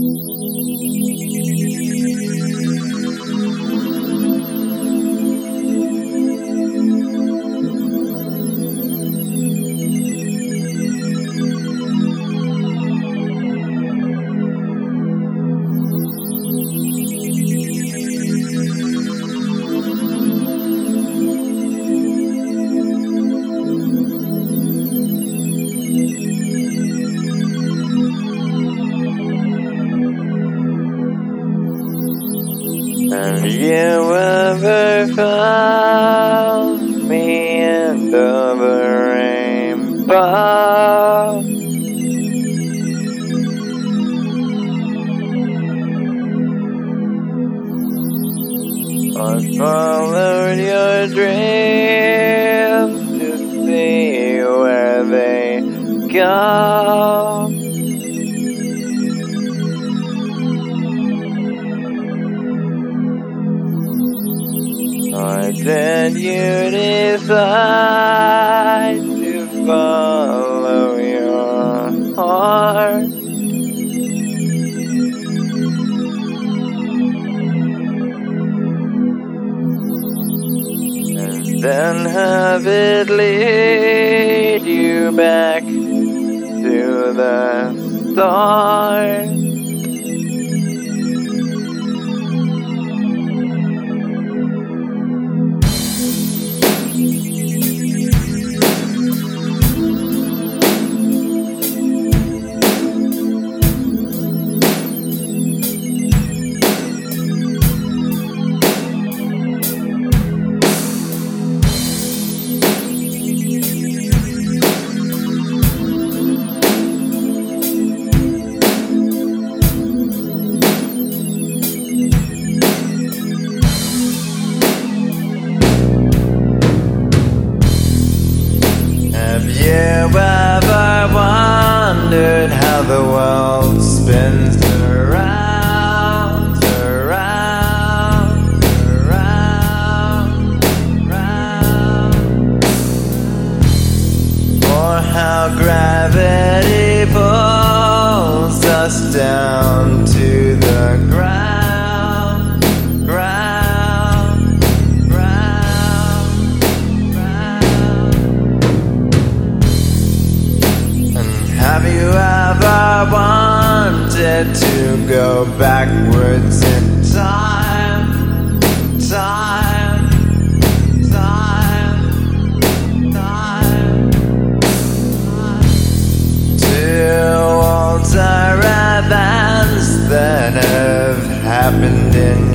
Müzik Have you ever found me in the rainbow? I followed your dreams to see where they go. Did you decide to follow your heart? And then have it lead you back to the start. Have ever wondered how the world spins around, around, around, around? Or how gravity have you ever wanted to go backwards in time? Time, time, time, to alter events that have happened in